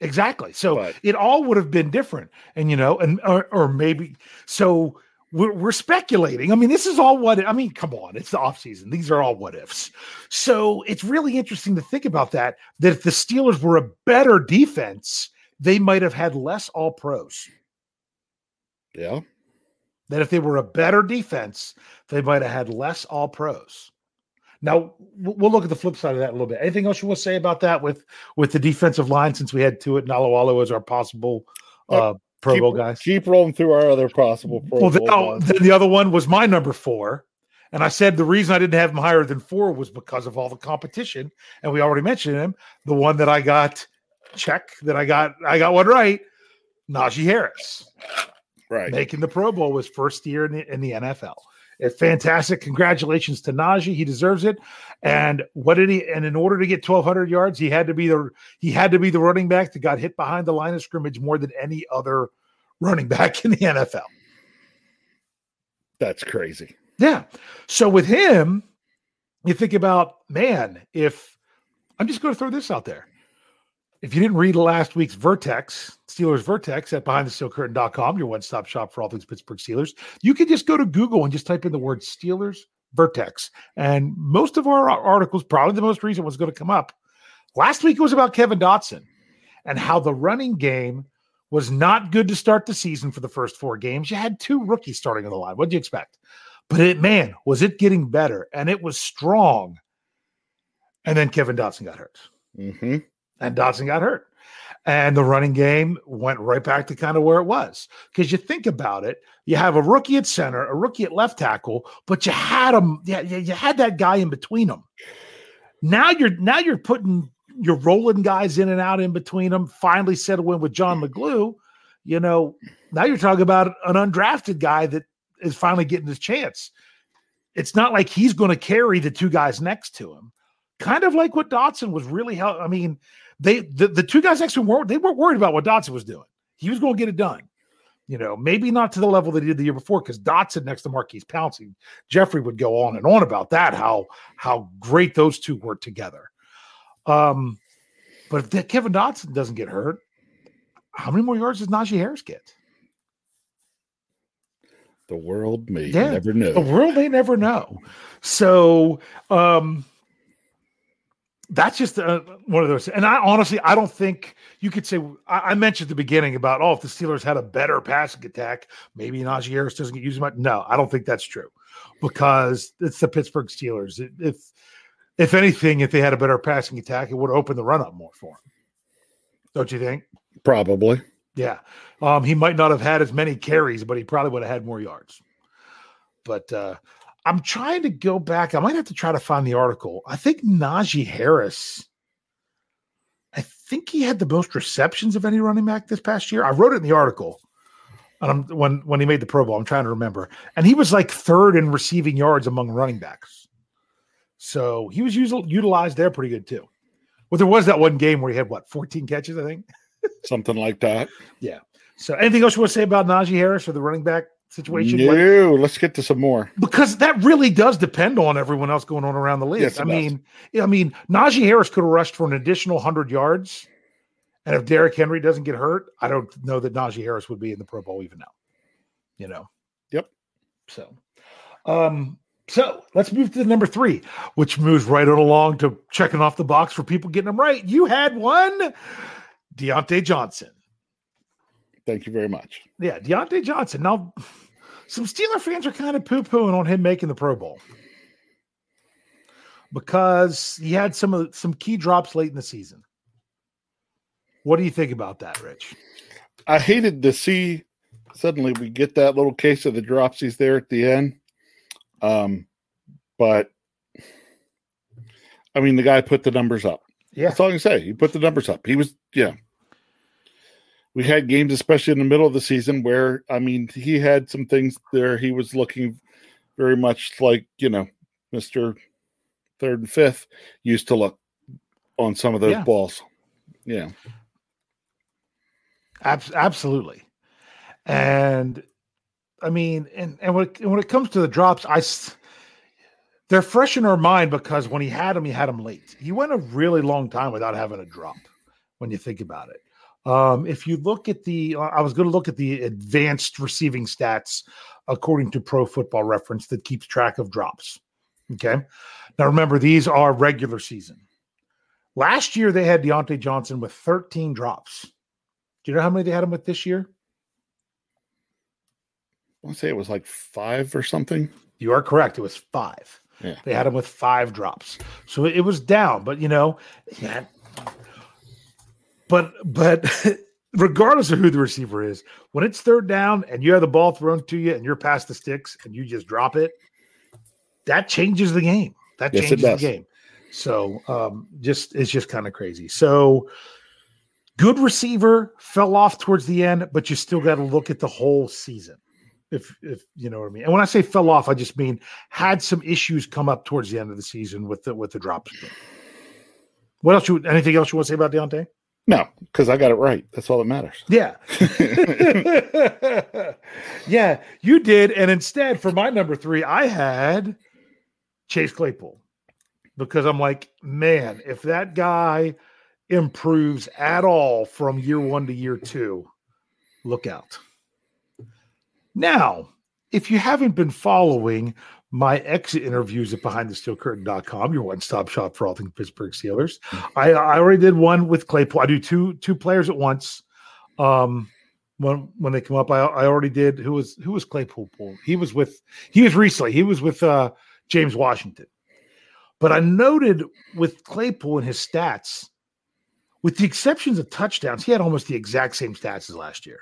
Exactly. So But- it all would have been different. And, you know, and, or, or maybe, so we're, we're speculating. I mean, this is all what, I mean, come on, it's the offseason. These are all what ifs. So it's really interesting to think about that, that if the Steelers were a better defense, they might have had less all pros. Yeah. That if they were a better defense, they might have had less all pros. Now we'll look at the flip side of that a little bit. Anything else you want to say about that with with the defensive line since we had Tuitt and Alualu as our possible uh, Pro keep, Bowl guys? Keep rolling through our other possible Pro Well, Bowl then, oh, then the other one was my number four. And I said the reason I didn't have him higher than four was because of all the competition. And we already mentioned him. The one that I got check that I got, I got one right. Najee Harris right. making the Pro Bowl was first year in the, in the NFL. Fantastic. Congratulations to Najee. He deserves it. And what did he? And in order to get 1,200 yards, he had to be the he had to be the running back that got hit behind the line of scrimmage more than any other running back in the NFL. That's crazy. Yeah. So with him, you think about, man, if I'm just going to throw this out there. If you didn't read last week's Vertex, Steelers Vertex at behindthesteelcurtain.com, your one stop shop for all things Pittsburgh Steelers, you can just go to Google and just type in the word Steelers Vertex. And most of our articles, probably the most recent, was going to come up. Last week it was about Kevin Dotson and how the running game was not good to start the season for the first four games. You had two rookies starting on the line. What'd you expect? But it, man, was it getting better and it was strong. And then Kevin Dotson got hurt Mm-hmm. And Dotson got hurt. And the running game went right back to kind of where it was. Because you think about it, you have a rookie at center, a rookie at left tackle, but you had him, yeah, you, you had that guy in between them. Now you're now you're putting you're rolling guys in and out in between them. Finally settle in with John Leglue. You know, now you're talking about an undrafted guy that is finally getting his chance. It's not like he's going to carry the two guys next to him. Kind of like what Dotson was really help. I mean, they the, the two guys next to him weren't they weren't worried about what Dotson was doing. He was going to get it done. You know, maybe not to the level that he did the year before, because Dotson next to Maurkice Pouncey, Jeffrey would go on and on about that, how how great those two were together. Um, but if that Kevin Dotson doesn't get hurt, how many more yards does Najee Harris get? The world may Yeah. never know. The world may never know. So um that's just uh, one of those. And I honestly, I don't think you could say. I, I mentioned at the beginning about oh, if the Steelers had a better passing attack, maybe Najee Harris doesn't get used much. No, I don't think that's true because it's the Pittsburgh Steelers. It- If if anything, if they had a better passing attack, it would open the run up more for him. Don't you think? Probably. Yeah. Um, he might not have had as many carries, but he probably would have had more yards. But uh, I'm trying to go back. I might have to try to find the article. I think Najee Harris, I think he had the most receptions of any running back this past year. I wrote it in the article. And I'm, when when he made the Pro Bowl, I'm trying to remember, and he was like third in receiving yards among running backs. So he was usually utilized there pretty good too. Well, there was that one game where he had what 14 catches, I think. Something like that. Yeah. So, anything else you want to say about Najee Harris or the running back situation? Like- No, let's get to some more. because that really does depend on everyone else going on around the league. Yes, I does. mean, I mean, Najee Harris could have rushed for an additional hundred yards, and if Derrick Henry doesn't get hurt, I don't know that Najee Harris would be in the Pro Bowl even now. You know. Yep. So, um, so let's move to the number three, which moves right on along to checking off the box for people getting them right. You had one, Diontae Johnson. Thank you very much. Yeah, Diontae Johnson. Now, some Steeler fans are kind of poo pooing on him making the Pro Bowl because he had some of some key drops late in the season. What do you think about that, Rich? I hated to see suddenly we get that little case of the dropsies there at the end. Um, but I mean, the guy put the numbers up. Yeah, That's all I can say. He put the numbers up. He was, yeah. We had games, especially in the middle of the season, where I mean, he had some things there. He was looking very much like you know, Mister Third and Fifth used to look on some of those Yeah. balls. Yeah, Abs- absolutely. And I mean, and and when it, when it comes to the drops, I they're fresh in our mind because when he had them, he had them late. He went a really long time without having a drop. When you think about it, Um, if you look at the, I was going to look at the advanced receiving stats according to Pro Football Reference that keeps track of drops. Okay. Now remember, these are regular season. Last year they had Diontae Johnson with 13 drops. Do you know how many they had him with this year? I want to say it was like five or something. You are correct. It was five. Yeah. They had him with five drops. So it was down, but you know, yeah. But but regardless of who the receiver is, when it's third down and you have the ball thrown to you and you're past the sticks and you just drop it, that changes the game. That Yes, changes the game. So um just it's just kind of crazy. So good receiver fell off towards the end, but you still got to look at the whole season. If if you know what I mean. And when I say fell off, I just mean had some issues come up towards the end of the season with the with the drops. What else you anything else you want to say about Diontae? No, because I got it right. That's all that matters. Yeah. yeah, you did. And instead, for my number three, I had Chase Claypool because I'm like, man, if that guy improves at all from year one to year two, look out. Now, if you haven't been following my exit interviews at behindthesteelcurtain.com, your one-stop shop for all things Pittsburgh Steelers. I, I already did one with Claypool. I do two two players at once. Um when when they come up, I, I already did who was who was Claypool? He was with he was recently, he was with uh James Washington. But I noted with Claypool and his stats, with the exceptions of touchdowns, he had almost the exact same stats as last year.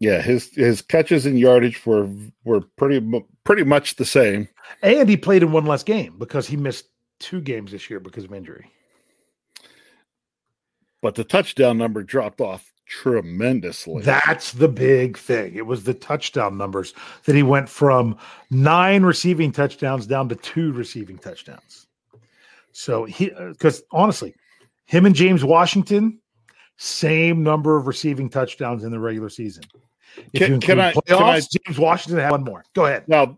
Yeah, his his catches and yardage were were pretty pretty much the same. And he played in one less game because he missed two games this year because of injury. but the touchdown number dropped off tremendously. That's the big thing. It was the touchdown numbers that he went from nine receiving touchdowns down to two receiving touchdowns. So he, uh, because honestly, him and James Washington, same number of receiving touchdowns in the regular season. If Can- can I- can playoffs, James Washington had one more. Go ahead. now,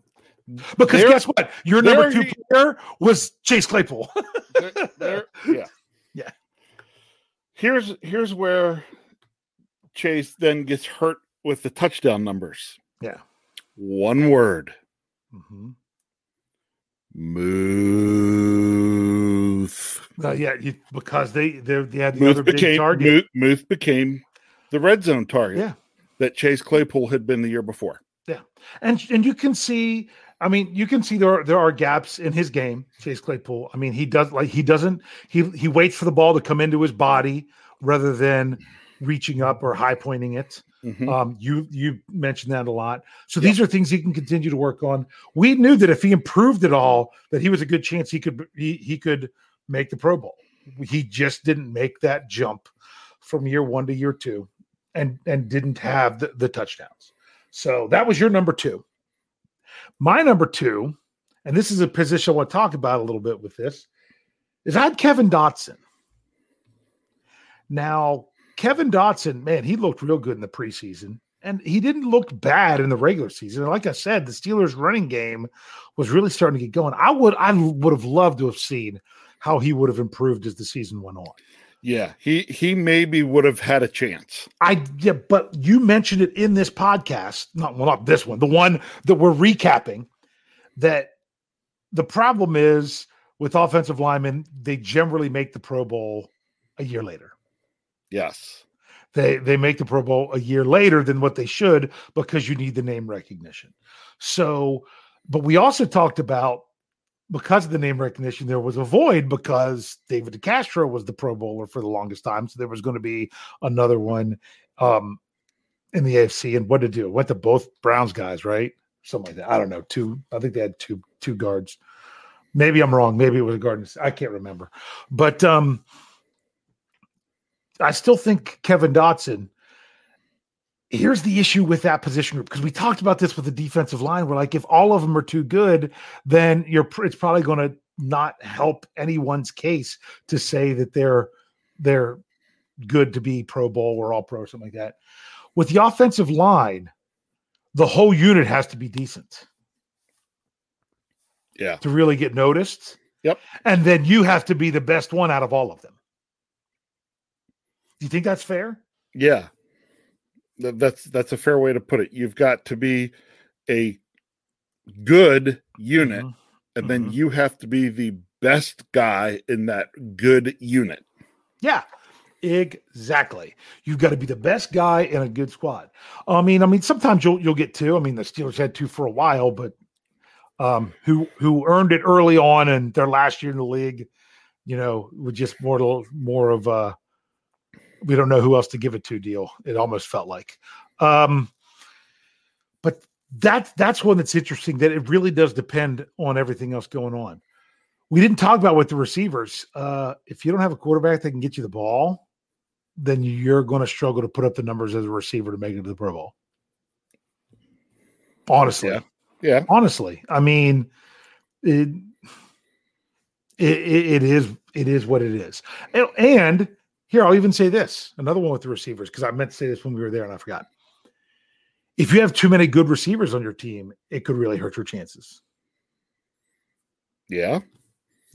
Because guess what? Your number two player was Chase Claypool. there- there- yeah, Yeah. Here's here's where Chase then gets hurt with the touchdown numbers. yeah. One word: Mhm. Muth. Uh, yeah, you, because they they, they had the Muth other big became target. Muth, Muth became the red zone target Yeah. that Chase Claypool had been the year before. Yeah, and and you can see i mean you can see there are there are gaps in his game chase claypool i mean he does like he doesn't he he waits for the ball to come into his body rather than reaching up or high pointing it Mhm. um you you mentioned that a lot so these are things he can continue to work on we knew that if he improved at all that he was a good chance he could he, he could make the pro bowl he just didn't make that jump from year one to year two and and didn't have the, the touchdowns so that was your number two. My number two, and this is a position I want to talk about a little bit with this, is I had Kevin Dotson. Now, Kevin Dotson, man, he looked real good in the preseason, and he didn't look bad in the regular season. Like I said, the Steelers' running game was really starting to get going. I would, I would have loved to have seen how he would have improved as the season went on. Yeah, he he maybe would have had a chance. I yeah, but you mentioned it in this podcast, not well, not this one, the one that we're recapping. That the problem is with offensive linemen, they generally make the Pro Bowl a year later. Yes. They they make the Pro Bowl a year later than what they should because you need the name recognition. So, but we also talked about because of the name recognition, there was a void because David DeCastro was the Pro Bowler for the longest time. So there was going to be another one um, in the AFC. And what to do? Went to both Browns guys, right? Something like that. I don't know. Two. I think they had two two guards. Maybe I'm wrong. Maybe it was a guard. I can't remember. But um, I still think Kevin Dotson. Here's the issue with that position group because we talked about this with the defensive line. We're like, if all of them are too good, then you're it's probably going to not help anyone's case to say that they're they're good to be Pro Bowl or All Pro or something like that. With the offensive line, the whole unit has to be decent Yeah. to really get noticed. Yep. And then you have to be the best one out of all of them. Do you think that's fair? Yeah. That's that's a fair way to put it. You've got to be a good unit, mm-hmm. and then mm-hmm. you have to be the best guy in that good unit. Yeah. Exactly. You've got to be the best guy in a good squad. I mean, I mean, sometimes you'll you'll get two. I mean, the Steelers had two for a while, but um, who who earned it early on in their last year in the league, you know, with just more more of a we don't know who else to give it to deal. It almost felt like. Um, but that's that's one that's interesting that it really does depend on everything else going on. We didn't talk about with the receivers. Uh, if you don't have a quarterback that can get you the ball, then you're going to struggle to put up the numbers as a receiver to make it to the Pro Bowl. Honestly, yeah, yeah. honestly, I mean, it, it it is it is what it is, and, and here I'll even say this: another one with the receivers because I meant to say this when we were there and I forgot. If you have too many good receivers on your team, it could really hurt your chances. Yeah,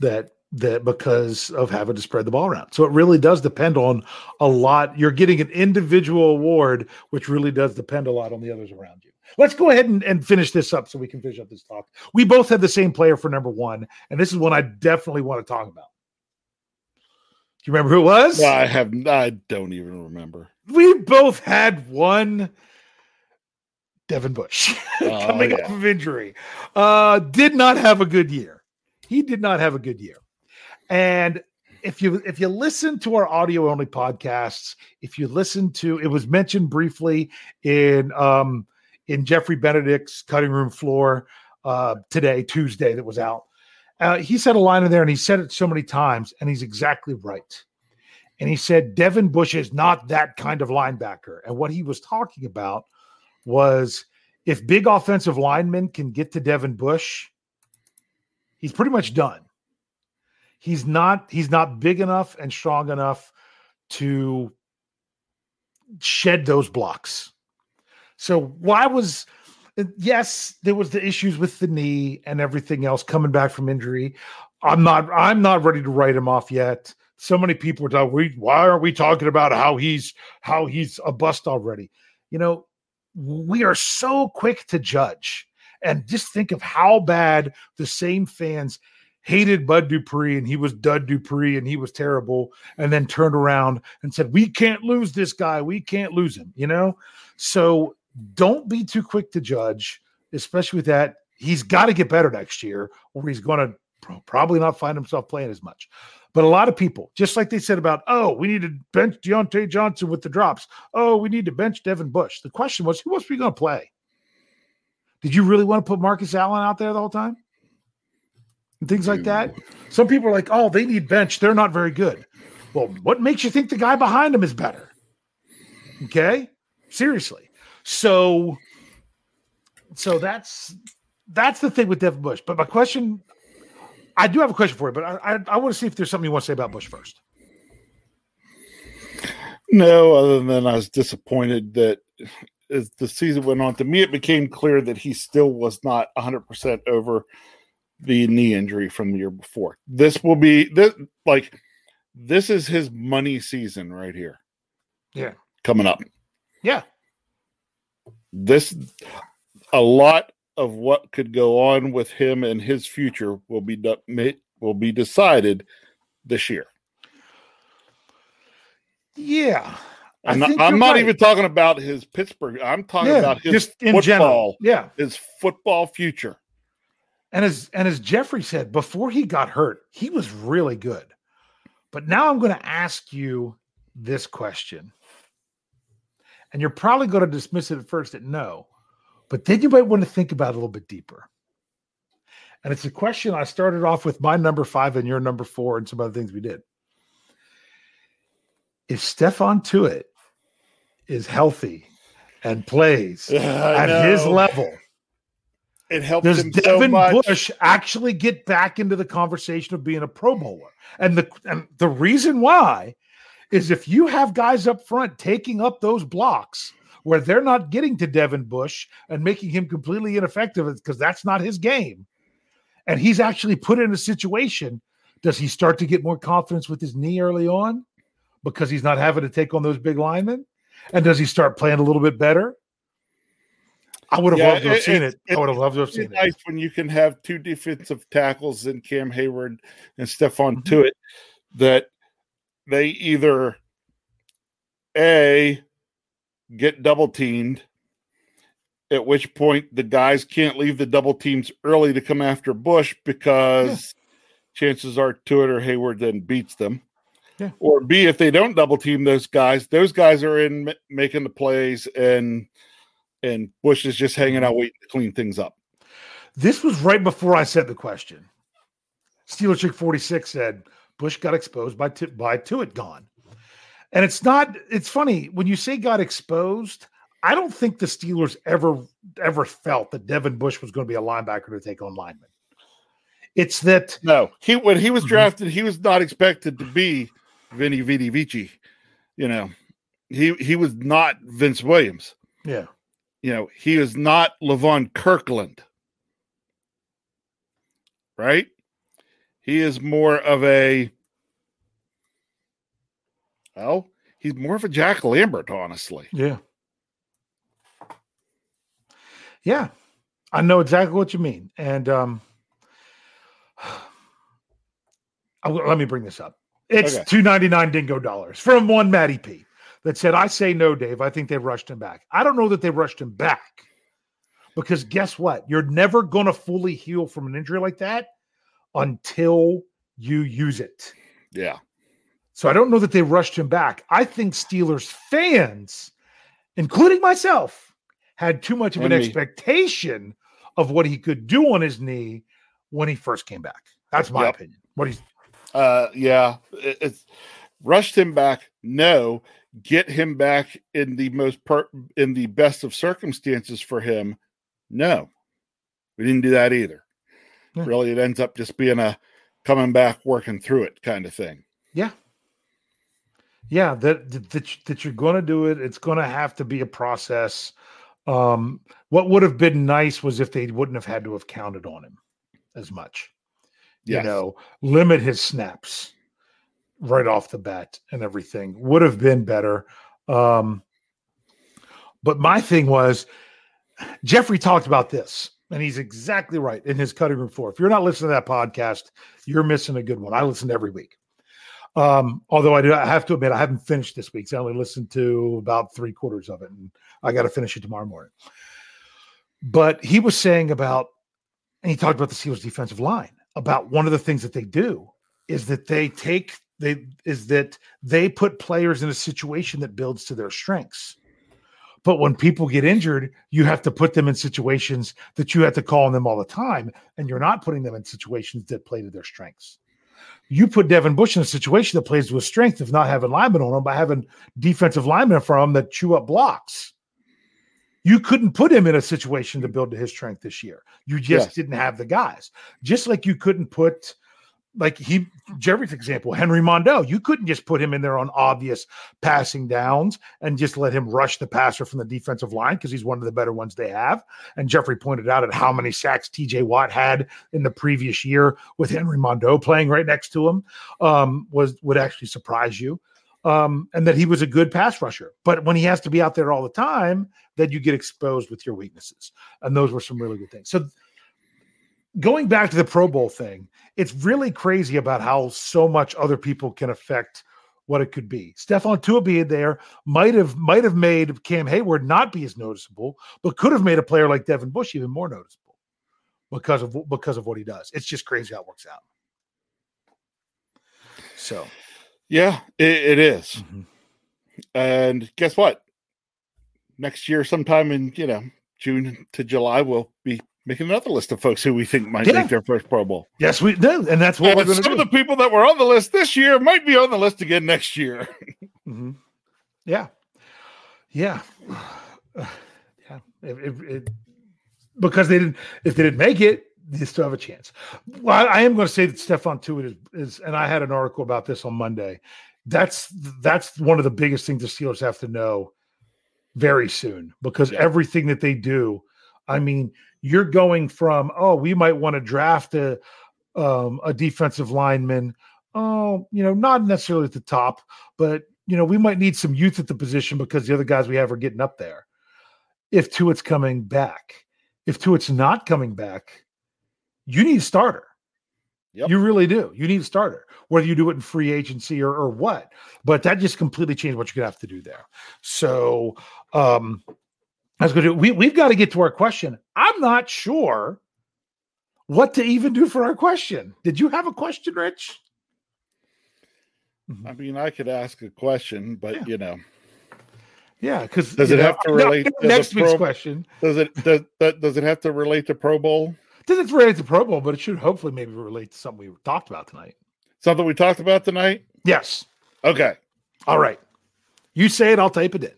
that that because of having to spread the ball around. So it really does depend on a lot. You're getting an individual award, which really does depend a lot on the others around you. Let's go ahead and, and finish this up so we can finish up this talk. We both had the same player for number one, and this is one I definitely want to talk about. You remember who it was? I have I don't even remember. We both had one Devin Bush oh, coming yeah. off of injury. Uh did not have a good year. He did not have a good year. And if you if you listen to our audio only podcasts, if you listen to it was mentioned briefly in um in Jeffrey Benedict's cutting room floor uh today, Tuesday, that was out. Uh, he said a line in there and he said it so many times, and he's exactly right. And he said Devin Bush is not that kind of linebacker. And what he was talking about was if big offensive linemen can get to Devin Bush, he's pretty much done he's not he's not big enough and strong enough to shed those blocks. So why was yes, there was the issues with the knee and everything else coming back from injury. I'm not I'm not ready to write him off yet. So many people are talking, we, why are we talking about how he's how he's a bust already? You know, we are so quick to judge. And just think of how bad the same fans hated Bud Dupree and he was Dud Dupree and he was terrible, and then turned around and said, We can't lose this guy. We can't lose him, you know? So don't be too quick to judge, especially with that. He's got to get better next year, or he's going to probably not find himself playing as much. But a lot of people, just like they said about, oh, we need to bench Diontae Johnson with the drops. Oh, we need to bench Devin Bush. The question was, who else are we going to play? Did you really want to put Marcus Allen out there the whole time? and things like that. Some people are like, oh, they need bench. They're not very good. Well, what makes you think the guy behind him is better? Okay. Seriously. So, so that's that's the thing with Devin Bush. But my question, I do have a question for you, but I, I, I want to see if there's something you want to say about Bush first. No, other than I was disappointed that as the season went on, to me, it became clear that he still was not 100% over the knee injury from the year before. This will be this like this is his money season right here. Yeah. Coming up. Yeah. This a lot of what could go on with him and his future will be will be decided this year. Yeah. I'm not, I'm not right. even talking about his Pittsburgh. I'm talking yeah, about his just in football, general. Yeah. His football future. And as and as Jeffrey said, before he got hurt, he was really good. But now I'm going to ask you this question. And you're probably going to dismiss it at first at no, but then you might want to think about it a little bit deeper. And it's a question I started off with my number five and your number four and some other things we did. If Stephon Tuitt is healthy and plays at know. his level, it helps. Does him Devin so Bush actually get back into the conversation of being a Pro Bowler? And the and the reason why is if you have guys up front taking up those blocks where they're not getting to Devin Bush and making him completely ineffective because that's not his game, and he's actually put in a situation, does he start to get more confidence with his knee early on? because he's not having to take on those big linemen? And does he start playing a little bit better? I would have Yeah, loved to have it- seen it- it. I would have loved to have seen it. nice when you can have two defensive tackles in Cam Heyward and Stephon Mhm. Tuitt that they either a get double teamed, at which point the guys can't leave the double teams early to come after Bush because chances are Tuitt or Heyward then beats them. Yeah. Or B, if they don't double team those guys, those guys are in ma- making the plays and and Bush is just hanging out waiting to clean things up. This was right before I said the question. Steeler Chick 46 said Bush got exposed by T- by Tuitt gone. And it's not, it's funny when you say got exposed, I don't think the Steelers ever ever felt that Devin Bush was going to be a linebacker to take on linemen. It's that No, he when he was Mhm. drafted, he was not expected to be Vinny Vidi Vici. You know, he he was not Vince Williams. yeah. You know, he was not Levon Kirkland. Right? He is more of a well, he's more of a Jack Lambert, honestly. Yeah. Yeah. I know exactly what you mean. And um I will- let me bring this up. It's Okay. 299 dingo dollars from one Matty P that said, I say no, Dave. I think they rushed him back. I don't know that they rushed him back. Because guess what? You're never gonna fully heal from an injury like that until you use it. Yeah. So I don't know that they rushed him back. I think Steelers fans, including myself, had too much of an me. expectation of what he could do on his knee when he first came back. That's my Yep. opinion. What he's Uh yeah. It- it's rushed him back. No. Get him back in the most per in the best of circumstances for him. No. We didn't do that either. Yeah. Really, it ends up just being a coming back, working through it kind of thing. yeah. Yeah, that that, that, you're going to do it. It's going to have to be a process. Um, what would have been nice was if they wouldn't have had to have counted on him as much. Yes. you know, limit his snaps right off the bat and everything would have been better. Um, but my thing was, Jeffrey talked about this, and he's exactly right in his cutting room floor. If you're not listening to that podcast, you're missing a good one. I listen every week. Um, although I do, I have to admit, I haven't finished this week. So I only listened to about three quarters of it, and I got to finish it tomorrow morning. But he was saying about, and he talked about the Steelers' defensive line. About one of the things that they do is that they take they is that they put players in a situation that builds to their strengths. But when people get injured, you have to put them in situations that you have to call on them all the time, and you're not putting them in situations that play to their strengths. You put Devin Bush in a situation that plays to his strength of not having linemen on him by having defensive linemen from him that chew up blocks. You couldn't put him in a situation to build to his strength this year. You just Yes. didn't have the guys. Just like you couldn't put like he Jerry's example, Henry Mondeaux, you couldn't just put him in there on obvious passing downs and just let him rush the passer from the defensive line because he's one of the better ones they have. And Jeffrey pointed out at how many sacks TJ Watt had in the previous year with Henry Mondeaux playing right next to him um, was would actually surprise you. Um, and that he was a good pass rusher. But when he has to be out there all the time, then you get exposed with your weaknesses. And those were some really good things. So going back to the Pro Bowl thing, it's really crazy about how so much other people can affect what it could be. Stephon Tuitt being there might have might have made Cam Heyward not be as noticeable, but could have made a player like Devin Bush even more noticeable because of because of what he does. It's just crazy how it works out. So Yeah, it, it is. mhm. And guess what? Next year, sometime in you know June to July, we'll be making another list of folks who we think might Yeah. make their first Pro Bowl. yes, we do, and that's what And we're going to some do. of the people that were on the list this year might be on the list again next year. hmm Yeah, yeah, yeah. If, if, it, because they didn't, if they didn't make it, they still have a chance. Well, I, I am going to say that Stephon Tuitt is, is, and I had an article about this on Monday. That's that's one of the biggest things the Steelers have to know very soon because Yeah. everything that they do, I mean, you're going from oh, we might want to draft a um, a defensive lineman oh, you know, not necessarily at the top, but you know, we might need some youth at the position because the other guys we have are getting up there. If Tuitt's coming back, if Tuitt's not coming back, you need a starter. Yep. You really do. You need a starter, whether you do it in free agency or, or what. But that just completely changed what you're gonna have to do there. So um I was gonna we, we've got to get to our question. I'm not sure what to even do for our question. Did you have a question, Rich? I mean, I could ask a question, but Yeah. you know, Yeah, because Does it have to relate to the next week's pro- question? does it does that does it have to relate to Pro Bowl? Doesn't relate to Pro Bowl, but it should hopefully maybe relate to something we talked about tonight. Something we talked about tonight? Yes. Okay. All right. You say it, I'll type it in.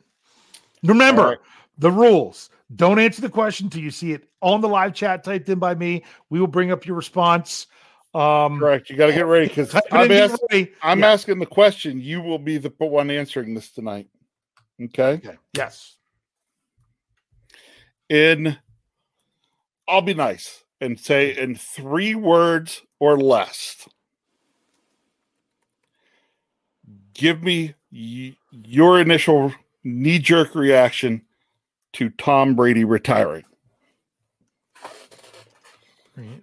Remember right. The rules. Don't answer the question until you see it on the live chat typed in by me. We will bring up your response. Um, Correct. You got to get ready because I'm, ask. I'm Yeah. asking the question. You will be the one answering this tonight. Okay. Okay. Yes. In, I'll be nice and say in three words or less. Give me y- your initial knee jerk reaction to Tom Brady retiring.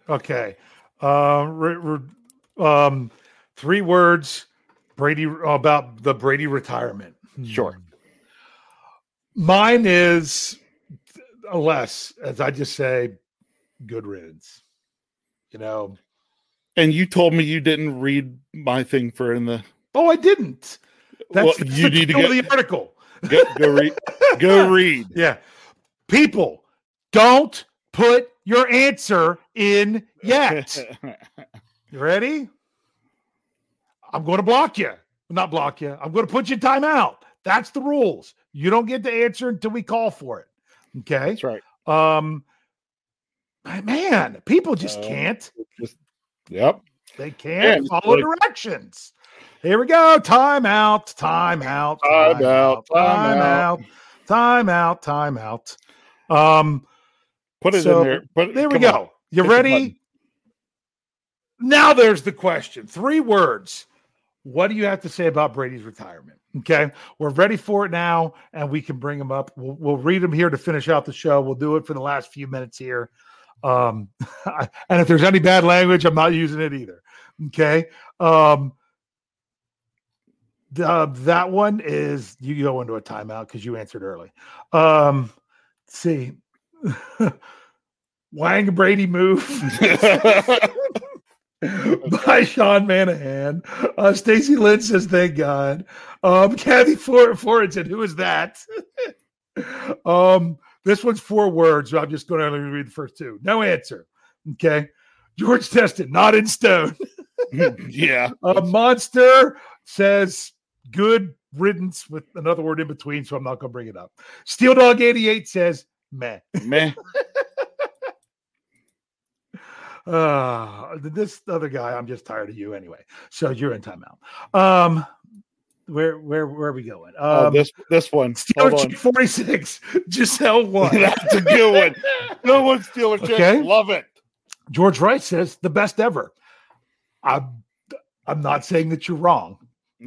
Okay. Uh, re- re- um, three words. Brady about the Brady retirement. Sure. Mine is less, as I just say, good riddance. You know. And you told me you didn't read my thing for in the Oh, I didn't. That's, Well, that's you need to get- the article. Go, go read. Go read. Yeah. People, don't put your answer in yet. You ready? I'm going to block you. Not block you. I'm going to put you in timeout. That's the rules. You don't get the answer until we call for it. Okay. That's right. Um, man, people just Um, can't. Yep. They can't follow like- directions. Here we go. Time out. Time out. Time Timeout. Timeout. Timeout, Timeout. Timeout. Timeout. Um. Put it So, in there. Put, There we go. on. You Hit ready? Now there's the question. Three words. What do you have to say about Brady's retirement? Okay, we're ready for it now, and we can bring them up. We'll, we'll read them here to finish out the show. We'll do it for the last few minutes here. Um, and if there's any bad language, I'm not using it either. Okay. Um, the, that one is you go into a timeout because you answered early. Um, let's see. Wang Brady move by Sean Manahan. Uh, Stacy Lynn says, "Thank God." Um, Kathy Ford, Ford said, "Who is that?" um, this one's four words. So I'm just going to read the first two. No answer. Okay. George Teston, not in stone. yeah. A monster says good riddance with another word in between, so I'm not going to bring it up. Steel Dog 88 says meh. Man. Uh, this other guy, I'm just tired of you anyway. So you're in timeout. Um, where where where are we going? Oh, Um, this this one. Steeler on. 46, Giselle one. That's a good one. Good one, Steeler Chick. Okay. Love it. George Wright says the best ever. I'm I'm not saying that you're wrong.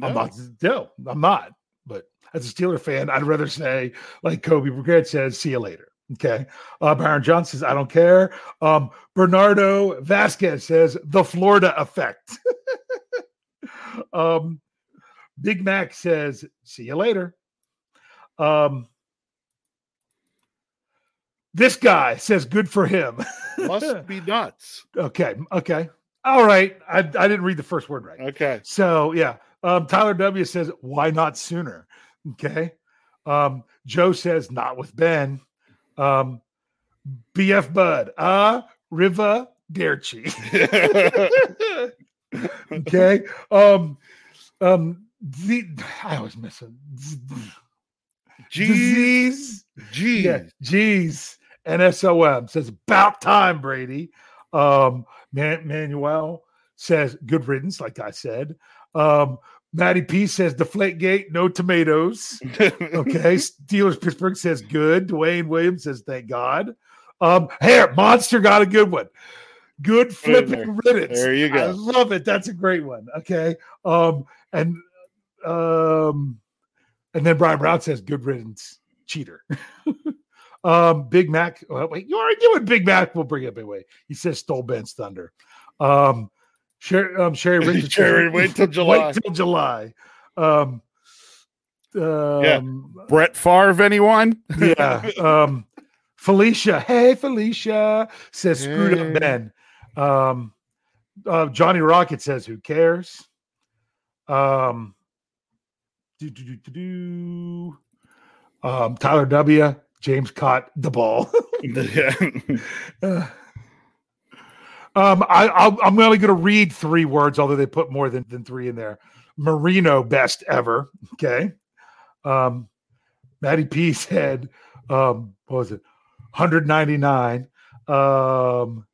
I'm not. No, I'm not. But as a Steeler fan, I'd rather say, like Kobe Brigade says, "See you later." Okay. Uh, Byron John says, "I don't care." Um, Bernardo Vasquez says, "The Florida effect." um, Big Mac says, "See you later." Um, this guy says, "Good for him." Must be nuts. Okay. Okay. All right. I, I didn't read the first word right. Okay. So yeah. Um, Tyler W says, why not sooner? Okay. Um, Joe says, not with Ben. Um, BF Bud, uh, Riva Derchi. okay. Um, um, the, I was missing. Jeez. Geez. Disease. Geez. Yeah, geez. NSOM says about time, Brady. Um, Man- Manuel says good riddance, like I said. Um, Matty P says deflate gate, no tomatoes. Okay. Steelers Pittsburgh says good. Dwayne Williams says thank God. Um, here, Monster got a good one. Good flipping riddance. There you go. I love it. That's a great one. Okay. Um, and um, and then Brian Brown says, "Good riddance, cheater." um, Big Mac. Oh, wait, you already doing Big Mac. We'll bring it up anyway. He says, "Stole Ben's thunder." Um, Sherry, um, Sherry Richardson. Sherry, wait till July. Wait till July. Um, um, Brett Favre, anyone? yeah. Um, Felicia, hey Felicia says screwed Hey. up Ben. Um, uh, Johnny Rocket says who cares. Um, do, do, do, do, do. Um, Tyler W. James caught the ball. yeah. Uh, um, I, I'll, I'm only going to read three words, although they put more than, than three in there. Marino best ever. Okay. Um, Matty P said, um, what was it? 199. Um,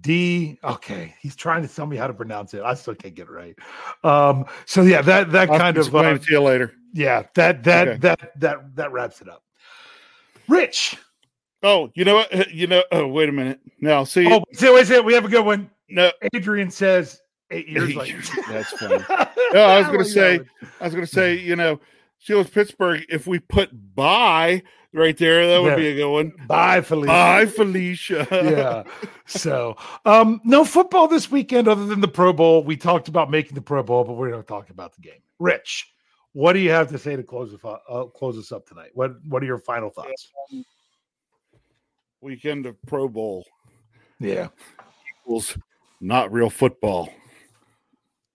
D. Okay, he's trying to tell me how to pronounce it. I still can't get it right. Um, so yeah, that that I'll kind of explain uh, to you later. yeah that that Okay. that that that wraps it up. Rich. Oh, you know what? You know. Oh, wait a minute. Now, see, Oh, so wait a second. We have a good one. no, Adrian says eight years Eight later. years. That's funny. No, I was gonna say- I was going to say, you know, Steelers Pittsburgh. If we put by right there, that would Yeah. be a good one. Bye, Felicia. Bye, Felicia. yeah. So, um, no football this weekend other than the Pro Bowl. We talked about making the Pro Bowl, but we're going to talk about the game. Rich, what do you have to say to close us, up- uh, close us up tonight? What What are your final thoughts? Weekend of Pro Bowl Yeah. equals not real football.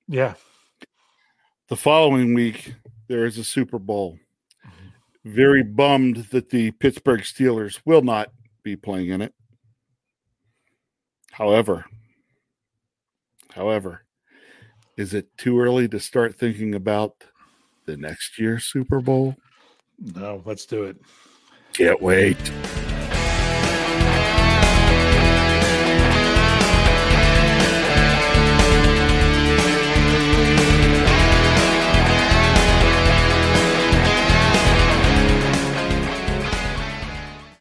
Yeah. The following week, there is a Super Bowl. Very bummed that the Pittsburgh Steelers will not be playing in it. However, however, is it too early to start thinking about the next year's Super Bowl? No, let's do it. Can't wait.